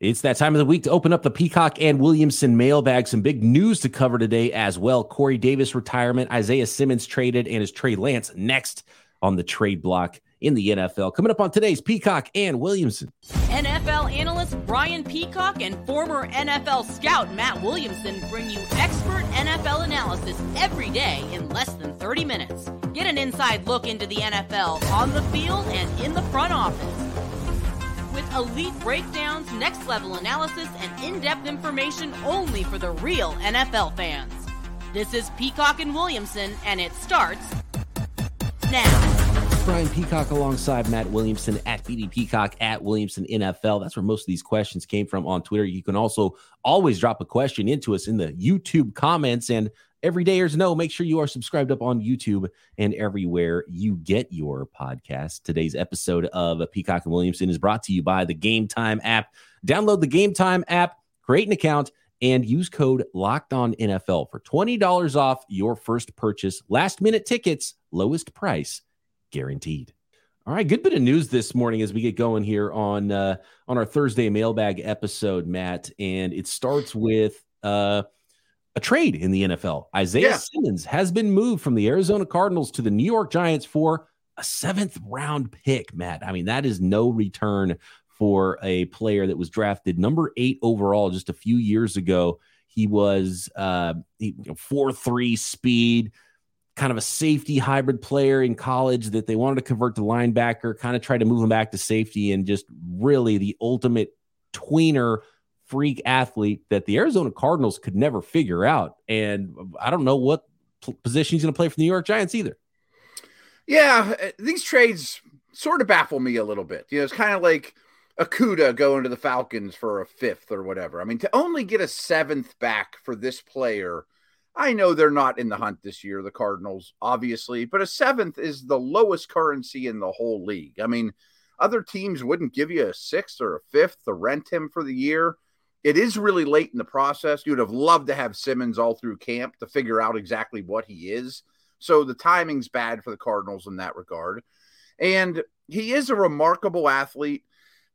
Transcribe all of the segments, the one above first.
It's that time of the week to open up the Peacock and Williamson mailbag. Some big news to cover today as well. Corey Davis retirement, Isaiah Simmons traded, and is Trey Lance next on the trade block in the NFL. Coming up on today's Peacock and Williamson. NFL analyst Brian Peacock and former NFL scout Matt Williamson bring you expert NFL analysis every day in less than 30 minutes. Get an inside look into the NFL on the field and in the front office with elite breakdowns, next level analysis, and in depth information only for the real NFL fans. This is Peacock and Williamson, and it starts now. Brian Peacock alongside Matt Williamson at BD Peacock at Williamson NFL. That's where most of these questions came from on Twitter. You can also always drop a question into us in the YouTube comments. And everydayers know, make sure you are subscribed up on YouTube and everywhere you get your podcast. Today's episode of Peacock and Williamson is brought to you by the Gametime app. Download the Gametime app, create an account, and use code Locked On NFL for twenty dollars off your first purchase. Last minute tickets, lowest price guaranteed. All right, good bit of news this morning as we get going here on uh, on our Thursday mailbag episode, Matt, and it starts with uh, a trade in the NFL. Isaiah yeah. Simmons has been moved from the Arizona Cardinals to the New York Giants for a seventh round pick. Matt, I mean that is no return for a player that was drafted number eight overall just a few years ago. He was uh, he, you know, four three speed kind of a safety hybrid player in college that they wanted to convert to linebacker, kind of tried to move him back to safety, and just really the ultimate tweener freak athlete that the Arizona Cardinals could never figure out. And I don't know what position he's going to play for the New York Giants either. Yeah, uh, these trades sort of baffle me a little bit. You know, it's kind of like Okudah going to the Falcons for a fifth or whatever. I mean, to only get a seventh back for this player I know they're not in the hunt this year, the Cardinals, obviously, but a seventh is the lowest currency in the whole league. I mean, other teams wouldn't give you a sixth or a fifth to rent him for the year. It is really late in the process. You would have loved to have Simmons all through camp to figure out exactly what he is. So the timing's bad for the Cardinals in that regard. And he is a remarkable athlete.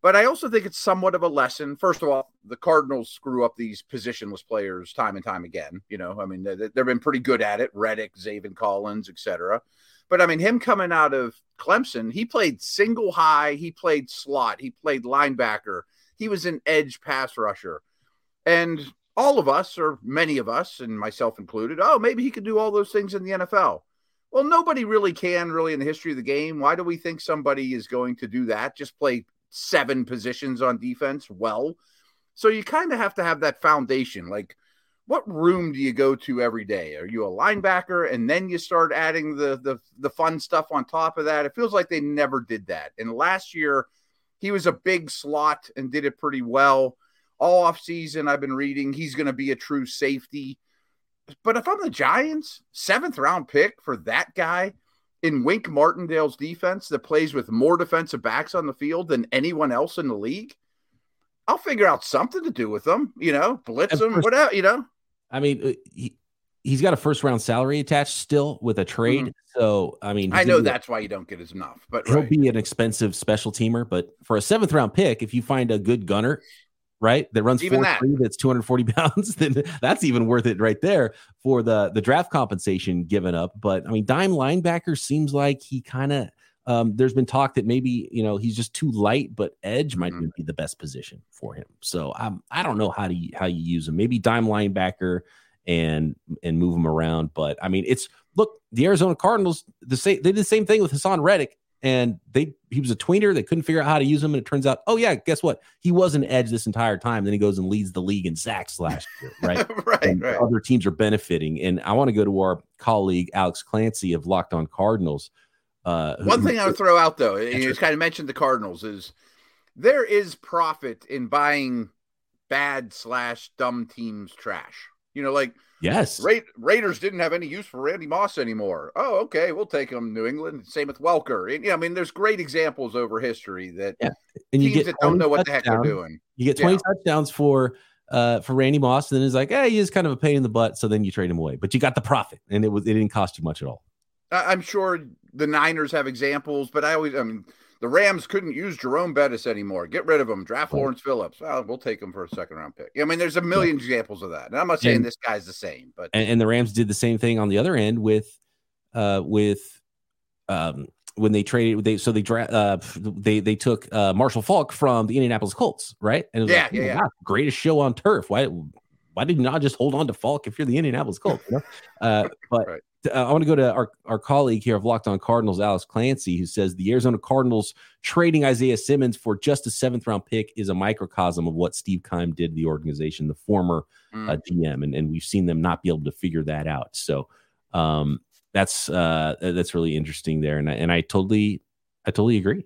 But I also think it's somewhat of a lesson. First of all, the Cardinals screw up these positionless players time and time again. You know, I mean, they, have been pretty good at it. Reddick, Zaven Collins, etc. But I mean, him coming out of Clemson, he played single high, he played slot, he played linebacker, he was an edge pass rusher. And all of us, or many of us, and myself included, oh, maybe he could do all those things in the NFL. Well, nobody really can, really, in the history of the game. Why do we think somebody is going to do that? Just play seven positions on defense well. So you kind of have to have that foundation. Like, what room do you go to every day? Are you a linebacker and then you start adding the the the fun stuff on top of that? It feels like they never did that. And last year, he was a big slot and did it pretty well. All off season, I've been reading he's going to be a true safety. But if I'm the Giants, seventh round pick for that guy, in Wink Martindale's defense that plays with more defensive backs on the field than anyone else in the league, I'll figure out something to do with them, you know, blitz them, whatever, you know. I mean, uh, he, he's got a first round salary attached still with a trade. Mm-hmm. So, I mean, I know that's why you don't get as enough, but he'll right. be an expensive special teamer. But for a seventh round pick, if you find a good gunner right? That runs even four that. three, that's 240 pounds, then that's even worth it right there for the the draft compensation given up. But I mean, dime linebacker seems like he kind of um, there's been talk that maybe you know he's just too light, but edge might mm-hmm. be the best position for him. So um, I don't know how to how you use him. Maybe dime linebacker and and move him around. But I mean, it's look the Arizona Cardinals the same they did the same thing with Haason Reddick and they he was a tweener. They couldn't figure out how to use him, and it turns out, oh yeah, guess what? He was an edge this entire time. Then he goes and leads the league in sacks last year, right? right, right. Other teams are benefiting, and I want to go to our colleague Alex Clancy of Locked On Cardinals. Uh, One thing I would throw out though, you just kind of mentioned the Cardinals is there is profit in buying bad slash dumb teams trash. You know, like Yes. Ra- Raiders didn't have any use for Randy Moss anymore. Oh, okay. We'll take him, New England. Same with Welker. And, yeah, I mean, there's great examples over history that yeah. and you get that don't know what the heck they're doing. You get 20 yeah. touchdowns for uh, for Randy Moss, and then it's like, hey, he's kind of a pain in the butt. So then you trade him away, but you got the profit, and it was it didn't cost you much at all. I'm sure the Niners have examples, but I always, I mean, the Rams couldn't use Jerome Bettis anymore. Get rid of him. Draft. Lawrence Phillips. Well, we'll take him for a second round pick. I mean, there's a million examples of that. And I'm not saying and, this guy's the same, but and, and, the Rams did the same thing on the other end with uh with um when they traded they so they dra- uh they they took uh Marshall Faulk from the Indianapolis Colts, right? And yeah, like, yeah, oh yeah. greatest show on turf. Why why did you not just hold on to Falk if you're the Indianapolis Colts? You know? uh, but right. Uh, I want to go to our, our colleague here of Locked On Cardinals, Alex Clancy, who says the Arizona Cardinals trading Isaiah Simmons for just a seventh round pick is a microcosm of what Steve Keim did to the organization, the former mm. uh, GM, and, and we've seen them not be able to figure that out. So um, that's uh, that's really interesting there, and I, and I totally I totally agree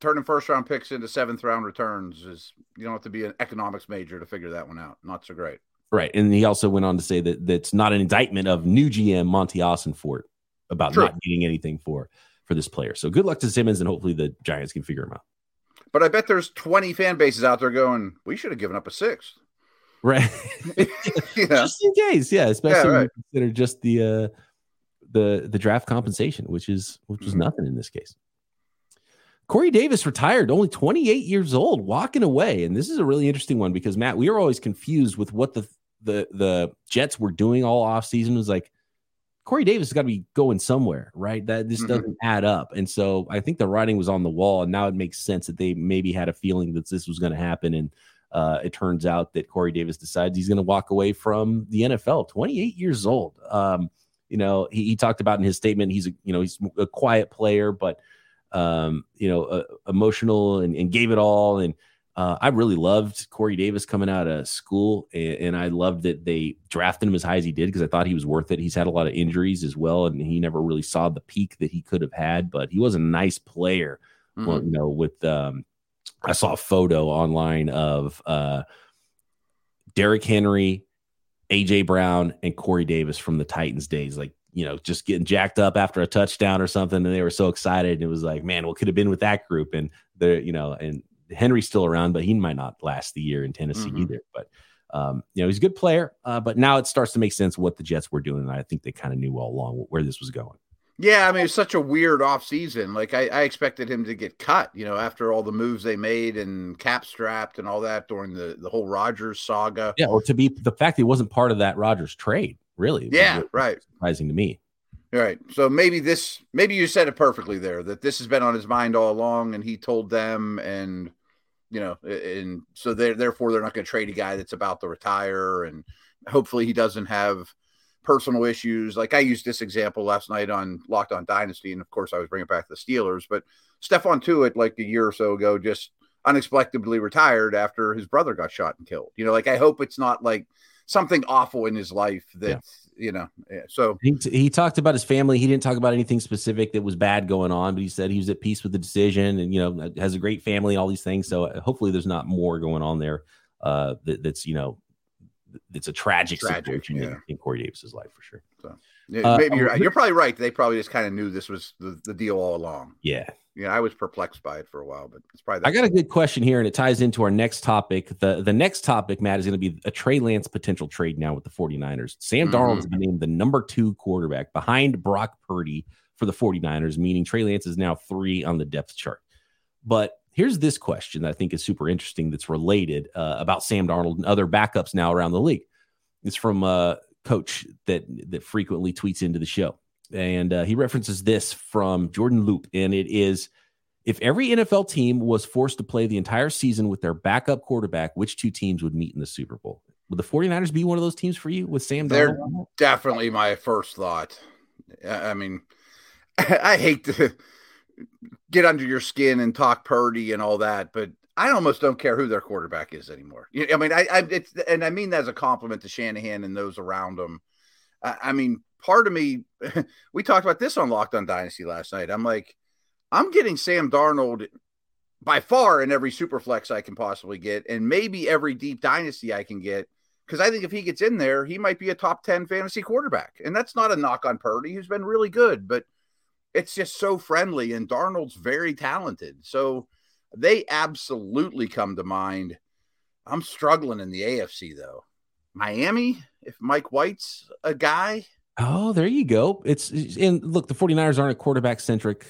turning first round picks into seventh round returns is you don't have to be an economics major to figure that one out. Not so great. Right. And he also went on to say that that's not an indictment of new GM Monti Ossenfort about True. not getting anything for for this player. So good luck to Simmons and hopefully the Giants can figure him out. But I bet there's 20 fan bases out there going, we should have given up a sixth. Right. Just in case. Yeah. Especially yeah, right. consider just the uh the the draft compensation, which is which was mm-hmm. nothing in this case. Corey Davis retired, only 28 years old, walking away. And this is a really interesting one because Matt, we were always confused with what the the the Jets were doing all offseason. was like Corey Davis has got to be going somewhere, right? That this mm-hmm. doesn't add up. And so I think the writing was on the wall, and now it makes sense that they maybe had a feeling that this was going to happen. And uh, it turns out that Corey Davis decides he's going to walk away from the NFL. 28 years old. Um, you know, he, he, talked about in his statement he's a you know he's a quiet player, but um, you know, uh, emotional and, and, gave it all. And uh, I really loved Corey Davis coming out of school, and, and, I loved that they drafted him as high as he did because I thought he was worth it. He's had a lot of injuries as well, and he never really saw the peak that he could have had. But he was a nice player. Mm-hmm. Well, you know, with um, I saw a photo online of uh, Derrick Henry, AJ Brown, and Corey Davis from the Titans days, like you know, just getting jacked up after a touchdown or something. And they were so excited. And it was like, man, what could have been with that group? And they're, you know, and Henry's still around, but he might not last the year in Tennessee mm-hmm. either. But, um, you know, he's a good player. Uh, but now it starts to make sense what the Jets were doing. And I think they kind of knew all along where this was going. Yeah, I mean, it's such a weird offseason. Like, I, I, expected him to get cut, you know, after all the moves they made and cap strapped and all that during the, the whole Rodgers saga. Yeah, or to be the fact he wasn't part of that Rodgers trade really. Yeah, right. Surprising to me. Right. So maybe this, maybe you said it perfectly there that this has been on his mind all along, and he told them, and you know, and so they're therefore they're not going to trade a guy that's about to retire, and hopefully he doesn't have personal issues. Like I used this example last night on Locked On Dynasty, and of course I was bringing back the Steelers, but Stephon Tuitt, like a year or so ago, just unexpectedly retired after his brother got shot and killed. You know, like I hope it's not like something awful in his life that yeah. you know so he, he talked about his family he didn't talk about anything specific that was bad going on but he said he was at peace with the decision and you know has a great family all these things so uh, hopefully there's not more going on there uh that, that's you know it's a tragic, tragic situation yeah. in, in Corey Davis's life for sure. So yeah, uh, maybe you're you're probably right. They probably just kind of knew this was the, the deal all along. Yeah, yeah, I was perplexed by it for a while, but it's probably. I got a good question here, and it ties into our next topic. the The next topic, Matt, is going to be a Trey Lance potential trade now with the 49ers. Sam mm-hmm. Darnold has been named the number two quarterback behind Brock Purdy for the 49ers, meaning Trey Lance is now three on the depth chart. But here's this question that I think is super interesting. That's related uh, about Sam Darnold and other backups now around the league. It's from a coach that that frequently tweets into the show and uh, he references this from Jordan Loop, and it is if every NFL team was forced to play the entire season with their backup quarterback, which two teams would meet in the Super Bowl? Would the 49ers be one of those teams for you with Sam? They're Darnold? definitely my first thought. I mean, I hate to get under your skin and talk Purdy and all that, but I almost don't care who their quarterback is anymore. I mean, I, I it's and I mean that as a compliment to Shanahan and those around him. I, I mean, part of me, we talked about this on Locked On Dynasty last night. I'm like, I'm getting Sam Darnold by far in every super flex I can possibly get, and maybe every deep dynasty I can get. Because I think if he gets in there, he might be a top 10 fantasy quarterback. And that's not a knock on Purdy, who's been really good, but it's just so friendly. And Darnold's very talented. So they absolutely come to mind. I'm struggling in the AFC, though. Miami, if Mike White's a guy, Oh, there you go. It's and look, the 49ers aren't a quarterback centric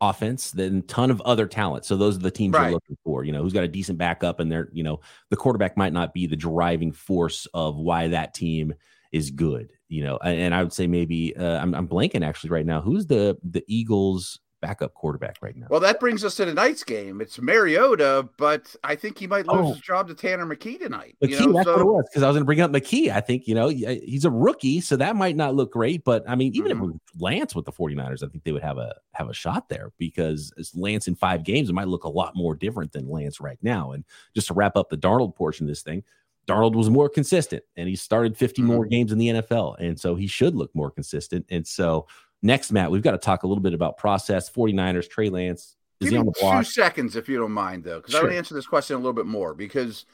offense than a ton of other talent. So those are the teams Right. you're looking for. You know, who's got a decent backup, and they're you know the quarterback might not be the driving force of why that team is good. You know, and, and I would say maybe uh, I'm, I'm blanking actually right now. Who's the the Eagles backup quarterback right now? Well, that brings us to tonight's game. It's Mariota, but I think he might lose Oh. his job to Tanner McKee tonight. McKee, you know, that's what it was because I was going to bring up McKee. I think, you know, he's a rookie, so that might not look great. But I mean, even if it was Lance with the 49ers, I think they would have a have a shot there because as Lance in five games, it might look a lot more different than Lance right now. And just to wrap up the Darnold portion of this thing, Darnold was more consistent and he started 50 Mhm. more games in the NFL. And so he should look more consistent. And so next, Matt, we've got to talk a little bit about process 49ers, Trey Lance. Is give he on the two seconds if you don't mind, though, because I Sure. want to answer this question a little bit more. Because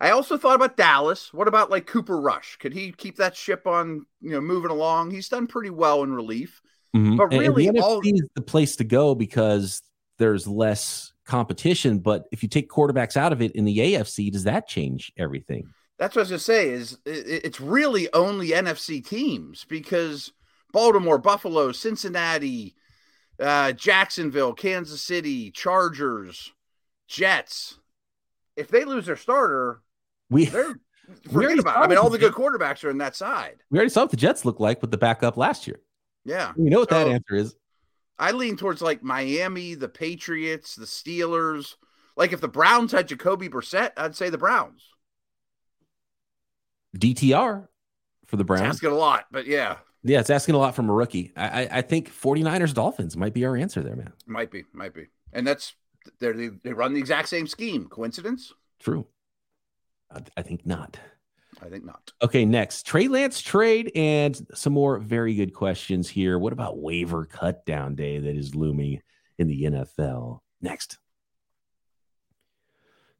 I also thought about Dallas. What about like Cooper Rush? Could he keep that ship on, you know, moving along? He's done pretty well in relief. Mhm. But And- and really, the all- is the place to go because there's less competition. But if you take quarterbacks out of it in the AFC, does that change everything? That's what I was gonna say. Is it's really only NFC teams because Baltimore, Buffalo, Cincinnati, uh, Jacksonville, Kansas City, Chargers, Jets. If they lose their starter, We they're forget about. It. I mean, all the good quarterbacks are in that side. we already saw what the Jets look like with the backup last year. Yeah, We know what that answer is. I lean towards like Miami, the Patriots, the Steelers. Like if the Browns had Jacoby Brissett, I'd say the Browns. DTR for the Browns. asking a lot, but yeah, Yeah, it's asking a lot from a rookie. I, I, I think 49ers Dolphins might be our answer there, man. might be, might be, and that's they're, they they run the exact same scheme. Coincidence? True. I, I think not. I think not. Okay, next Trey Lance trade and some more very good questions here. What about waiver cut down day that is looming in the NFL? Next.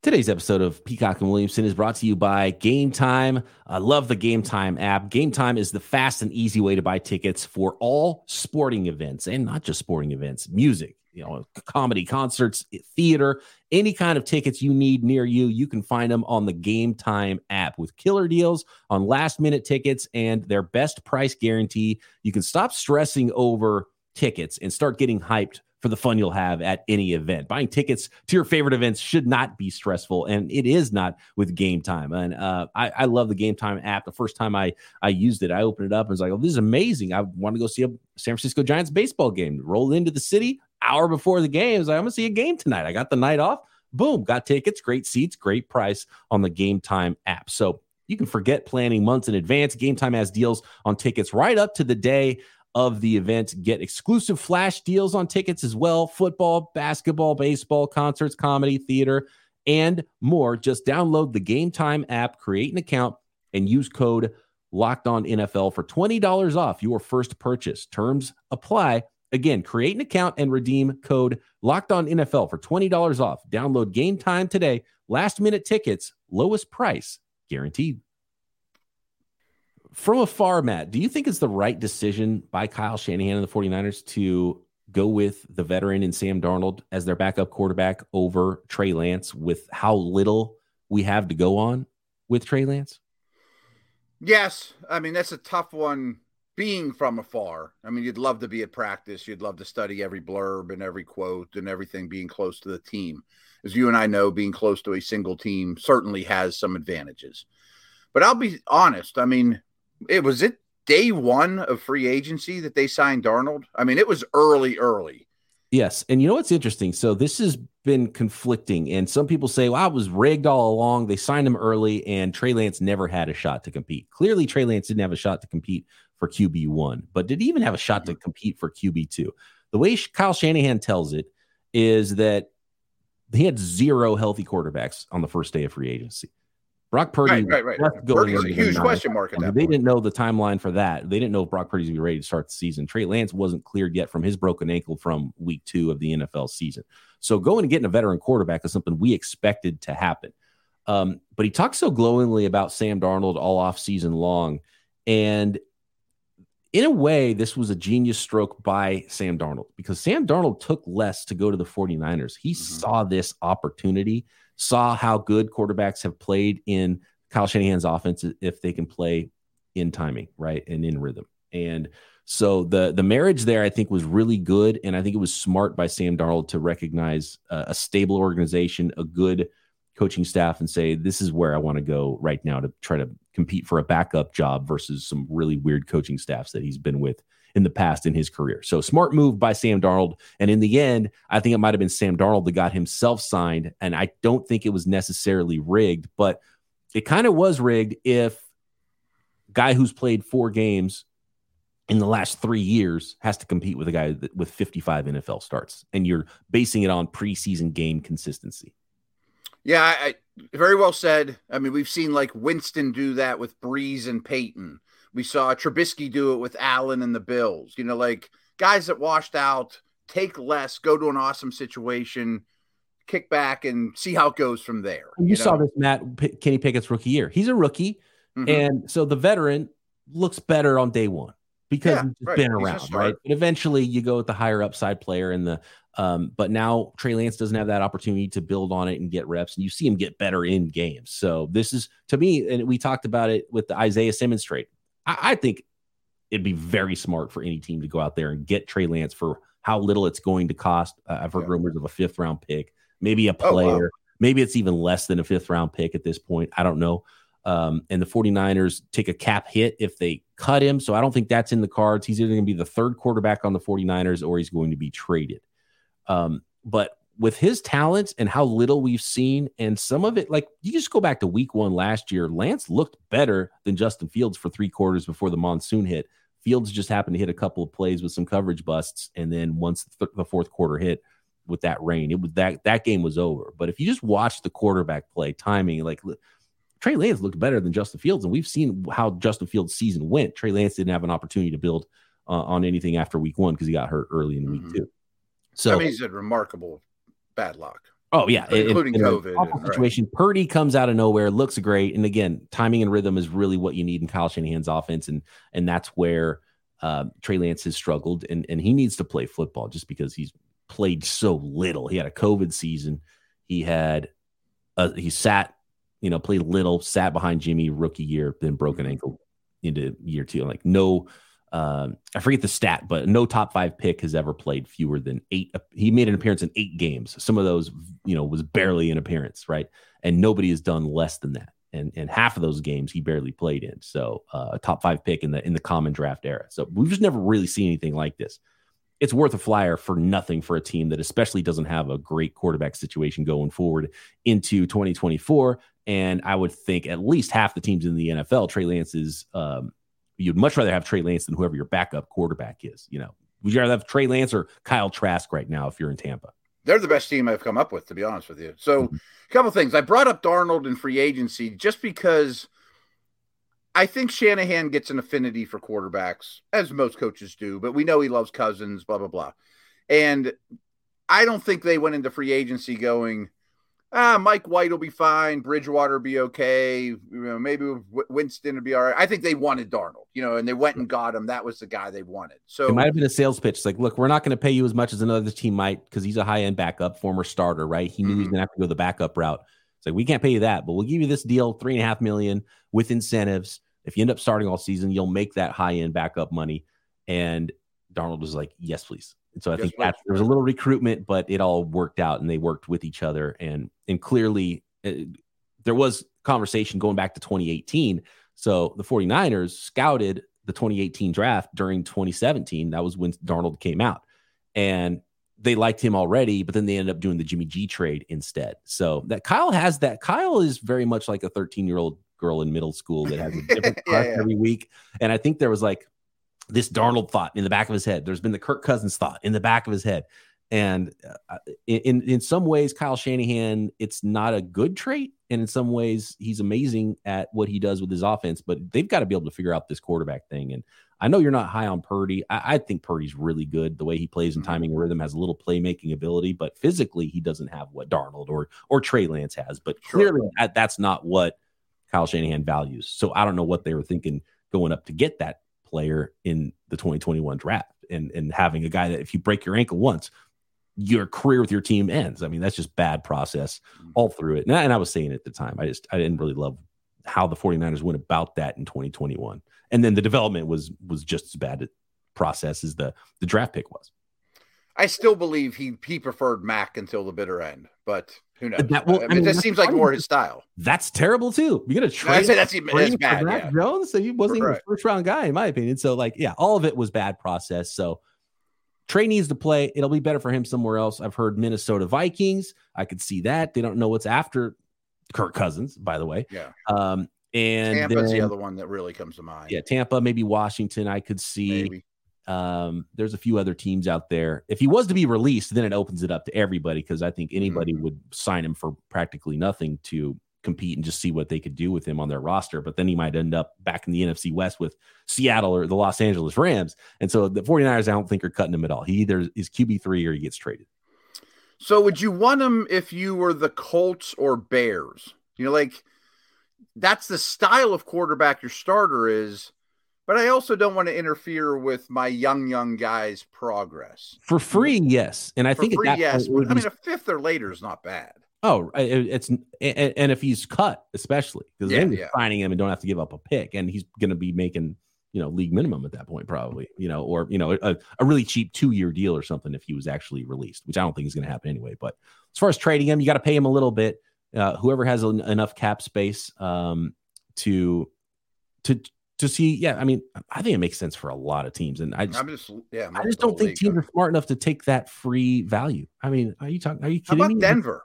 Today's episode of Peacock and Williamson is brought to you by Gametime. I love the Gametime app. Gametime is the fast and easy way to buy tickets for all sporting events and not just sporting events, music, you know, comedy, concerts, theater, any kind of tickets you need near you. You can find them on the Gametime app with killer deals on last minute tickets and their best price guarantee. You can stop stressing over tickets and start getting hyped for the fun you'll have at any event. Buying tickets to your favorite events should not be stressful, and it is not with Gametime. And uh, I, I love the Gametime app. The first time I I used it, I opened it up and was like, "Oh, this is amazing! I want to go see a San Francisco Giants baseball game." Rolled into the city hour before the game. I was like, "I'm gonna see a game tonight." I got the night off. Boom, got tickets, great seats, great price on the Gametime app. So you can forget planning months in advance. Gametime has deals on tickets right up to the day of the event. Get exclusive flash deals on tickets as well football, basketball, baseball, concerts, comedy, theater, and more. Just download the Gametime app, create an account, and use code Locked On NFL for $20 off your first purchase. Terms apply. Again, create an account and redeem code Locked On NFL for $20 off. Download Gametime today. Last minute tickets, lowest price guaranteed. From afar, Matt, do you think it's the right decision by Kyle Shanahan and the 49ers to go with the veteran and Sam Darnold as their backup quarterback over Trey Lance with how little we have to go on with Trey Lance? Yes, I mean that's a tough one. Being from afar, I mean, you'd love to be at practice. You'd love to study every blurb and every quote and everything. Being close to the team, as you and I know, being close to a single team certainly has some advantages. But I'll be honest. I mean, it was it day one of free agency that they signed Darnold. I mean, it was early, early. Yes. And you know what's interesting? So this has been conflicting. And some people say, well, I was rigged all along. They signed him early, and Trey Lance never had a shot to compete. Clearly, Trey Lance didn't have a shot to compete for QB1, but did he even have a shot to compete for QB2? The way Kyle Shanahan tells it is that he had zero healthy quarterbacks on the first day of free agency. Brock Purdy Right, right, right. going Purdy's a huge question mark at that they point. didn't know the timeline for that. They didn't know if Brock Purdy's be ready to start the season. Trey Lance wasn't cleared yet from his broken ankle from week two of the NFL season. So going and getting a veteran quarterback is something we expected to happen. Um, but he talked so glowingly about Sam Darnold all off season long. And in a way, this was a genius stroke by Sam Darnold because Sam Darnold took less to go to the 49ers. He saw this opportunity, saw how good quarterbacks have played in Kyle Shanahan's offense if they can play in timing, right? And in rhythm. And So the the marriage there, I think, was really good, and I think it was smart by Sam Darnold to recognize a, a stable organization, a good coaching staff, and say this is where I want to go right now to try to compete for a backup job versus some really weird coaching staffs that he's been with in the past in his career. So smart move by Sam Darnold. And in the end, I think it might have been Sam Darnold that got himself signed. And I don't think it was necessarily rigged, but it kind of was rigged if guy who's played four games in the last three years has to compete with a guy with 55 NFL starts, and you're basing it on preseason game consistency. Yeah, I, I, very well said. I mean, we've seen like Winston do that with Brees and Peyton. We saw Trubisky do it with Allen and the Bills. You know, like guys that washed out, take less, go to an awesome situation, kick back, and see how it goes from there. You, you know? saw this, Matt P- Kenny Pickett's rookie year. He's a rookie, mm-hmm. and so the veteran looks better on day one because yeah, he's right. been around, right? But eventually, you go with the higher upside player and the. Um, but now Trey Lance doesn't have that opportunity to build on it and get reps, and you see him get better in games. So this is to me, and we talked about it with the Isaiah Simmons trade. I, I think it'd be very smart for any team to go out there and get Trey Lance for how little it's going to cost. Uh, I've heard yeah. rumors of a fifth round pick, maybe a player. Oh, wow. Maybe it's even less than a fifth round pick at this point. I don't know. Um, and the 49ers take a cap hit if they cut him. So I don't think that's in the cards. He's either going to be the third quarterback on the 49ers or he's going to be traded. Um, but with his talents and how little we've seen, and some of it, like you just go back to week one last year, Lance looked better than Justin Fields for three quarters before the monsoon hit. Fields just happened to hit a couple of plays with some coverage busts, and then once th- the fourth quarter hit with that rain, it was that that game was over. But if you just watch the quarterback play timing, like Trey Lance looked better than Justin Fields, and we've seen how Justin Fields' season went. Trey Lance didn't have an opportunity to build uh, on anything after week one because he got hurt early in week mm-hmm. two. So I mean, he's a remarkable bad luck. Oh yeah, including in, in COVID. situation. Right. Purdy comes out of nowhere, looks great, and again, timing and rhythm is really what you need in Kyle Shanahan's offense, and and that's where um, Trey Lance has struggled, and and he needs to play football just because he's played so little. He had a COVID season. He had uh, he sat, you know, played little, sat behind Jimmy rookie year, then broken mm-hmm. ankle into year two. Like no um, I forget the stat, but no top five pick has ever played fewer than eight. He made an appearance in eight games. Some of those, you know, was barely an appearance, right? And nobody has done less than that. And and half of those games he barely played in. So uh, a top five pick in the in the common draft era. So we've just never really seen anything like this. It's worth a flyer for nothing for a team that especially doesn't have a great quarterback situation going forward into 2024. And I would think at least half the teams in the NFL, Trey Lance's um, you'd much rather have Trey Lance than whoever your backup quarterback is. You know, would you rather have Trey Lance or Kyle Trask right now if you're in Tampa? They're the best team I've come up with, to be honest with you. So, mm-hmm. a couple things. I brought up Darnold in free agency just because I think Shanahan gets an affinity for quarterbacks, as most coaches do, but we know he loves Cousins, blah, blah, blah. And I don't think they went into free agency going, ah, Mike White will be fine. Bridgewater will be okay. You know, maybe Winston will be all right. I think they wanted Darnold, you know, and they went and got him. That was the guy they wanted. So it might have been a sales pitch. It's like, look, we're not going to pay you as much as another team might because he's a high end backup, former starter, right? He knew mm-hmm. he was mm-hmm. going to have to go the backup route. It's like we can't pay you that, but we'll give you this deal, three and a half million with incentives. If you end up starting all season, you'll make that high end backup money. And Darnold was like, yes, please. And so I yes, think that there was a little recruitment, but it all worked out and they worked with each other. And and clearly uh, there was conversation going back to 2018. So the 49ers scouted the 2018 draft during 2017. That was when Darnold came out. And they liked him already, but then they ended up doing the Jimmy G trade instead. So that Kyle has that. Kyle is very much like a 13 year old girl in middle school that has a different yeah, yeah. every week. And I think there was like this Darnold thought in the back of his head. There's been the Kirk Cousins thought in the back of his head. And uh, in in some ways, Kyle Shanahan, it's not a good trait, and in some ways, he's amazing at what he does with his offense. But they've got to be able to figure out this quarterback thing. And I know you're not high on Purdy. I, I think Purdy's really good. The way he plays in mm-hmm. timing and rhythm has a little playmaking ability, but physically, he doesn't have what Darnold or or Trey Lance has. But clearly, sure. that, that's not what Kyle Shanahan values. So I don't know what they were thinking going up to get that player in the 2021 draft. And and having a guy that if you break your ankle once your career with your team ends. I mean that's just bad process mm. all through it. And I, and I was saying at the time. I just i didn't really love how the 49ers went about that in 2021 and then the development was was just as bad a process as the the draft pick was. I still believe he he preferred Mac until the bitter end, but who knows? That, well, I mean, this seems like more his style. That's terrible too. You're gonna trade. I say that's, that's bad. Mac yeah. Jones, so he wasn't Right. even a first round guy in my opinion. So like, yeah, all of it was bad process. So Trey needs to play. It'll be better for him somewhere else. I've heard Minnesota Vikings. I could see that. They don't know what's after Kirk Cousins, by the way. Yeah. Um, and Tampa's then- the other one that really comes to mind. yeah, Tampa, maybe Washington. I could see. maybe. Um, there's a few other teams out there. If he was to be released, then it opens it up to everybody because I think anybody Mhm. would sign him for practically nothing to compete and just see what they could do with him on their roster. But then he might end up back in the NFC West with Seattle or the Los Angeles Rams. And so the 49ers, I don't think are cutting him at all. He either is QB3 or he gets traded. So would you want him if you were the Colts or Bears? You know, like that's the style of quarterback your starter is, but I also don't want to interfere with my young young guys' progress. For free, yes. And I For think free, at that yes. I mean, a fifth or later is not bad. Oh, it's and, and if he's cut, especially because Yeah, then you're yeah. signing him and don't have to give up a pick, and he's going to be making you know league minimum at that point, probably you know, or you know a, a really cheap two year deal or something if he was actually released, which I don't think is going to happen anyway. But as far as trading him, you got to pay him a little bit. Uh, whoever has en- enough cap space um, to to to see, yeah, I mean, I think it makes sense for a lot of teams, and I just I'm just yeah. I just don't think league. teams are smart enough to take that free value. I mean, are you talking? Are you How kidding about me? Denver?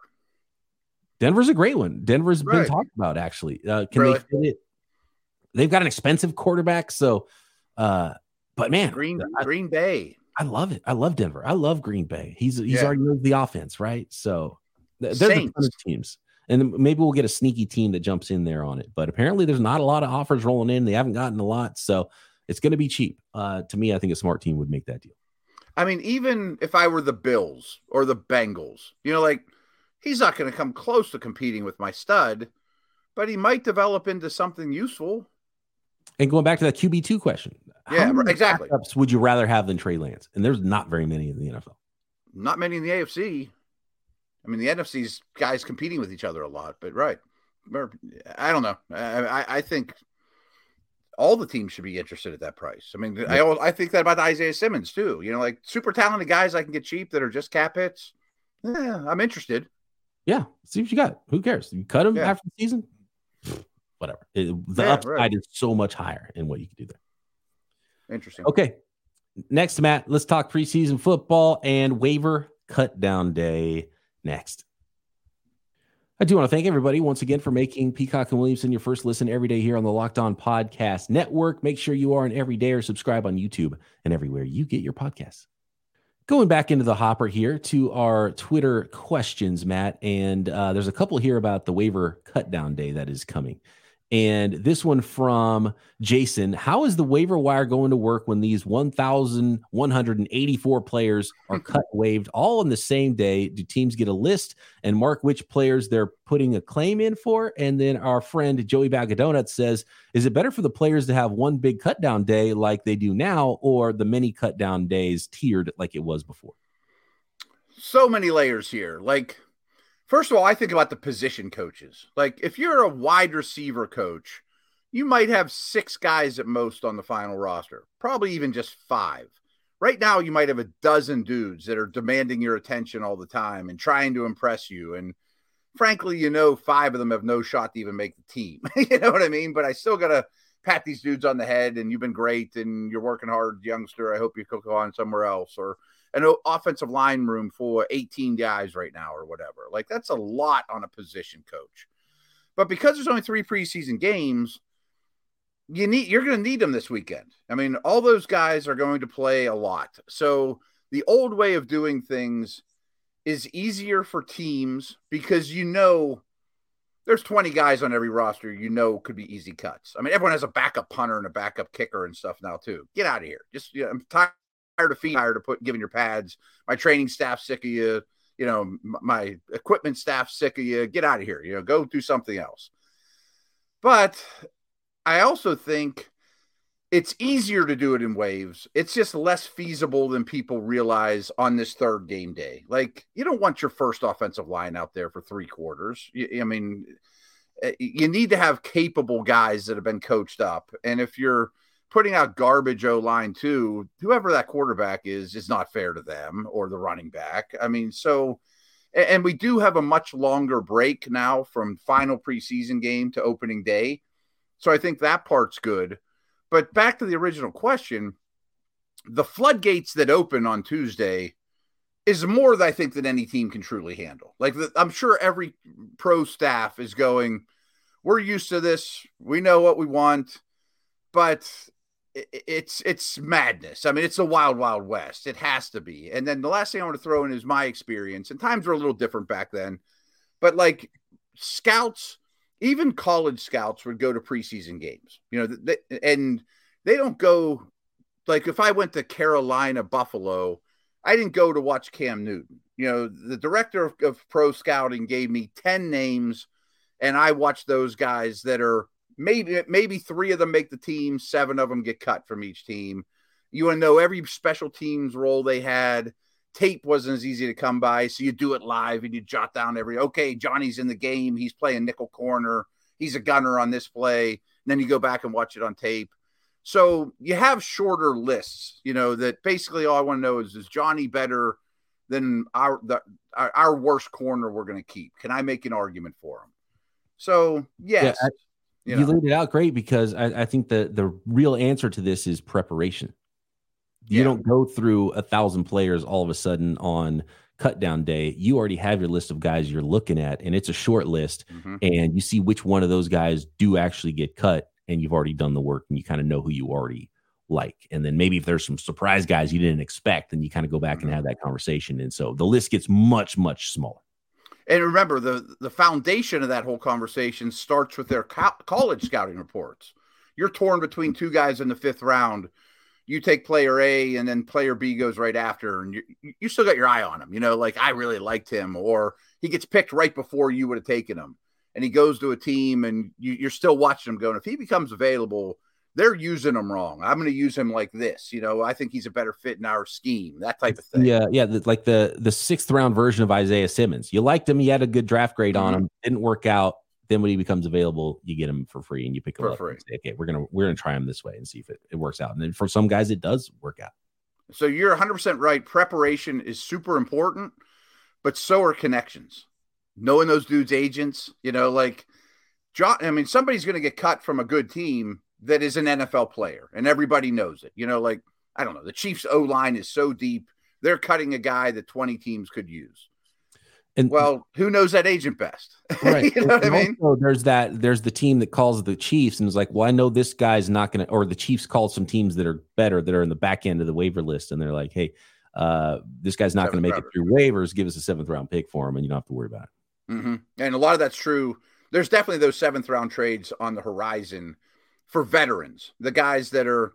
Denver's a great one. Denver's been talked about actually. Uh, can Really? they fit it? They've got an expensive quarterback, so. Uh, but man, Green I, Green Bay. I love it. I love Denver. I love Green Bay. He's he's Yeah. already moved the offense, right? So th- there's a ton of teams, and maybe we'll get a sneaky team that jumps in there on it. But apparently, there's not a lot of offers rolling in. They haven't gotten a lot, so it's going to be cheap. Uh, to me, I think a smart team would make that deal. I mean, even if I were the Bills or the Bengals, you know, like he's not going to come close to competing with my stud, but he might develop into something useful. And going back to that QB two question, how Yeah, exactly. would you rather have than Trey Lance? And there's not very many in the NFL. Not many in the AFC. I mean, the NFC's guys competing with each other a lot, but right. I don't know. I, I, think all the teams should be interested at that price. I mean, I, I think that about Isaiah Simmons too. You know, like super talented guys I can get cheap that are just cap hits. Yeah, I'm interested. Yeah, see what you got. Who cares? You cut him Yeah. after the season, whatever. It- the Yeah, upside right. is so much higher in what you can do there. Interesting. Okay, next, Matt. Let's talk preseason football and waiver cut down day next. I do want to thank everybody once again for making Peacock and Williamson your first listen every day here on the Locked On Podcast Network. Make sure you are an everyday or subscribe on YouTube and everywhere you get your podcasts. Going back into the hopper here to our Twitter questions, Matt, and uh, there's a couple here about the waiver cut down day that is coming. And this one from Jason How is the waiver wire going to work when these 1,184 players are cut and waived all on the same day? Do teams get a list and mark which players they're putting a claim in for? And then our friend Joey Bag of Donuts says, Is it better for the players to have one big cut down day like they do now, or the many cut down days tiered like it was before? so many layers here. Like, first of all, I think about the position coaches. Like, if you're a wide receiver coach, you might have six guys at most on the final roster, probably even just five. Right now, you might have a dozen dudes that are demanding your attention all the time and trying to impress you. And frankly, you know, five of them have no shot to even make the team. you know what I mean? But I still got to pat these dudes on the head and you've been great and you're working hard, youngster. I hope you could go on somewhere else or an offensive line room for 18 guys right now or whatever. Like that's a lot on a position coach. But because there's only three preseason games, you need you're going to need them this weekend. I mean, all those guys are going to play a lot. So the old way of doing things is easier for teams because you know there's 20 guys on every roster you know could be easy cuts. I mean, everyone has a backup punter and a backup kicker and stuff now too. Get out of here. Just you know, I'm tired tired of feet, tired of put giving your pads. My training staff sick of you. You know, my equipment staff sick of you. Get out of here. You know, go do something else. But I also think it's easier to do it in waves. It's just less feasible than people realize on this third game day. Like, you don't want your first offensive line out there for three quarters. I mean, eh, you need to have capable guys that have been coached up. And if you're putting out garbage O line too, whoever that quarterback is, is not fair to them or the running back. I mean, so, and we do have a much longer break now from final preseason game to opening day. So I think that part's good. But back to the original question the floodgates that open on Tuesday is more, I think, than any team can truly handle. Like, I'm sure every pro staff is going, we're used to this. We know what we want, but it's it's madness. I mean, it's a wild, wild west. It has to be. And then the last thing I want to throw in is my experience. And times were a little different back then, but like scouts, even college scouts would go to preseason games. You know, they, and they don't go like if I went to Carolina, Buffalo, I didn't go to watch Cam Newton. You know, the director of, of pro scouting gave me ten names, and I watched those guys that are maybe maybe three of them make the team, seven of them get cut from each team. You want to know every special teams role they had. Tape wasn't as easy to come by, so you do it live and you jot down every. Okay, Johnny's in the game. He's playing nickel corner. He's a gunner on this play. And then you go back and watch it on tape. So you have shorter lists. You know that basically all I want to know is is Johnny better than our the, our, our worst corner we're going to keep? Can I make an argument for him? So yes, yeah, you, you laid it out great because I, I, think the the real answer to this is preparation. You yeah. don't go through a thousand players all of a sudden on cut down day. You already have your list of guys you're looking at, and it's a short list, mm-hmm. and you see which one of those guys do actually get cut, and you've already done the work, and you kind of know who you already like. And then maybe if there's some surprise guys you didn't expect, then you kind of go back mm-hmm. and have that conversation. And so the list gets much, much smaller. And remember, the the foundation of that whole conversation starts with their co- college scouting reports. You're torn between two guys in the fifth round. You take player A, and then player B goes right after, and you you still got your eye on him. You know, like I really liked him, or he gets picked right before you would have taken him, and he goes to a team, and you, you're still watching him going. If he becomes available, they're using him wrong. I'm going to use him like this. You know, I think he's a better fit in our scheme, that type of thing. Yeah, yeah, like the the sixth round version of Isaiah Simmons. You liked him, he had a good draft grade mm-hmm. on him, didn't work out. Then when he becomes available, you get him for free and you pick him for up. Free. Say, okay, we're gonna we're gonna try him this way and see if it, it works out. And then for some guys, it does work out. So you're 100 percent right. Preparation is super important, but so are connections. Knowing those dudes' agents, you know, like John. I mean, somebody's going to get cut from a good team that is an NFL player, and everybody knows it. You know, like I don't know, the Chiefs' O line is so deep; they're cutting a guy that twenty teams could use. And well, who knows that agent best? Right. you know what I mean? there's that. There's the team that calls the Chiefs and is like, "Well, I know this guy's not going to," or the Chiefs call some teams that are better that are in the back end of the waiver list, and they're like, "Hey, uh, this guy's not going to make rounder. it through waivers. Give us a seventh round pick for him, and you don't have to worry about it." Mm-hmm. And a lot of that's true. There's definitely those seventh round trades on the horizon for veterans, the guys that are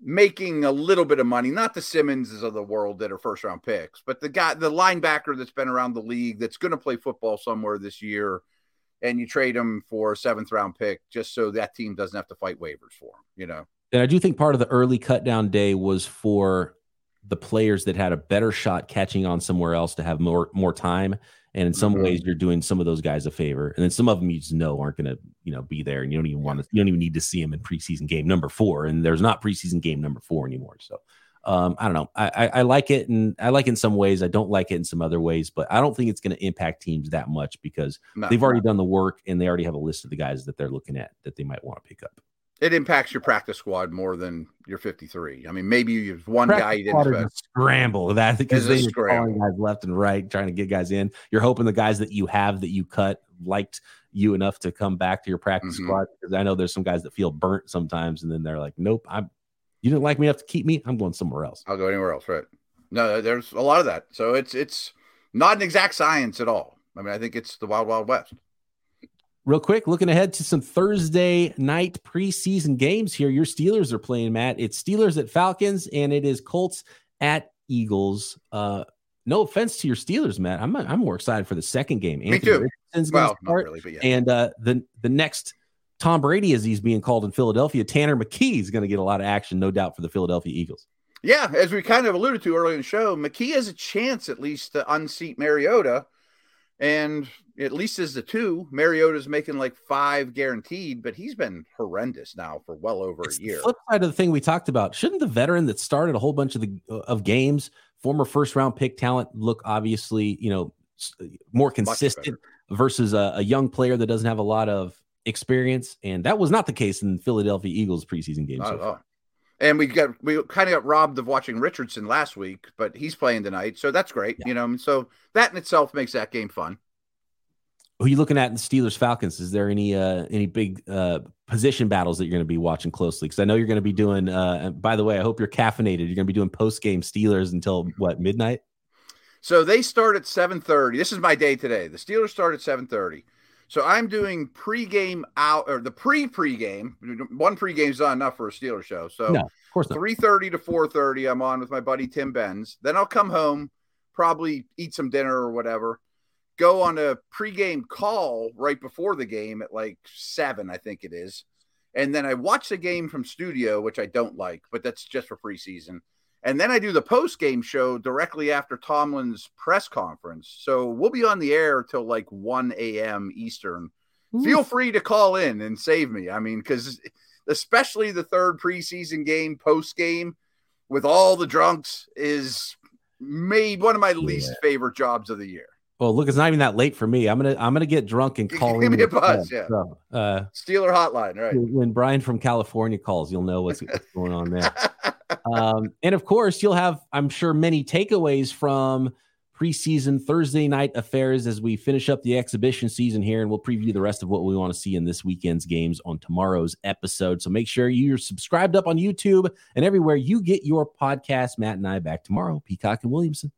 making a little bit of money, not the Simmonses of the world that are first round picks, but the guy, the linebacker that's been around the league that's going to play football somewhere this year, and you trade him for a seventh round pick just so that team doesn't have to fight waivers for him, you know. And I do think part of the early cut down day was for the players that had a better shot catching on somewhere else to have more more time and in some mm-hmm. ways, you're doing some of those guys a favor, and then some of them you just know aren't going to, you know, be there, and you don't even want to, you don't even need to see them in preseason game number four, and there's not preseason game number four anymore. So, um, I don't know. I, I, I like it, and I like it in some ways. I don't like it in some other ways, but I don't think it's going to impact teams that much because no, they've already no. done the work, and they already have a list of the guys that they're looking at that they might want to pick up it impacts your practice squad more than your 53. I mean, maybe you have one practice guy you didn't scramble that because they are calling guys left and right, trying to get guys in. You're hoping the guys that you have that you cut liked you enough to come back to your practice mm-hmm. squad. Because I know there's some guys that feel burnt sometimes, and then they're like, "Nope, I'm. You didn't like me enough to keep me. I'm going somewhere else. I'll go anywhere else." Right? No, there's a lot of that. So it's it's not an exact science at all. I mean, I think it's the wild wild west. Real quick, looking ahead to some Thursday night preseason games here. Your Steelers are playing, Matt. It's Steelers at Falcons, and it is Colts at Eagles. Uh, no offense to your Steelers, Matt. I'm I'm more excited for the second game. Me Anthony too. Richardson's well, not really, but yeah. And uh, the the next Tom Brady, as he's being called in Philadelphia, Tanner McKee is going to get a lot of action, no doubt, for the Philadelphia Eagles. Yeah, as we kind of alluded to earlier in the show, McKee has a chance at least to unseat Mariota And at least as the two, Mariota's making like five guaranteed, but he's been horrendous now for well over it's a year. flip side of the thing we talked about. Shouldn't the veteran that started a whole bunch of the of games, former first round pick talent, look obviously, you know, more consistent versus a, a young player that doesn't have a lot of experience? And that was not the case in Philadelphia Eagles preseason games. All. And we got we kind of got robbed of watching Richardson last week, but he's playing tonight, so that's great. Yeah. You know, so that in itself makes that game fun. Who are you looking at in the Steelers Falcons? Is there any uh any big uh position battles that you're going to be watching closely? Because I know you're going to be doing. uh By the way, I hope you're caffeinated. You're going to be doing post game Steelers until what midnight? So they start at 7:30. This is my day today. The Steelers start at 7:30. So I'm doing pregame out or the pre pregame. One pregame is not enough for a Steeler show. So no, of course 3:30 to 4:30, I'm on with my buddy Tim Benz. Then I'll come home, probably eat some dinner or whatever. Go on a pregame call right before the game at like seven, I think it is. And then I watch the game from studio, which I don't like, but that's just for preseason. And then I do the post game show directly after Tomlin's press conference. So we'll be on the air till like 1 a.m. Eastern. Oof. Feel free to call in and save me. I mean, because especially the third preseason game, post game with all the drunks is made one of my least yeah. favorite jobs of the year. Well, look, it's not even that late for me. I'm gonna I'm gonna get drunk and call. Give me a buzz, yeah. So, uh, Steeler hotline, right? When Brian from California calls, you'll know what's, what's going on there. um, and of course, you'll have, I'm sure, many takeaways from preseason Thursday night affairs as we finish up the exhibition season here, and we'll preview the rest of what we want to see in this weekend's games on tomorrow's episode. So make sure you're subscribed up on YouTube and everywhere you get your podcast. Matt and I back tomorrow. Peacock and Williamson.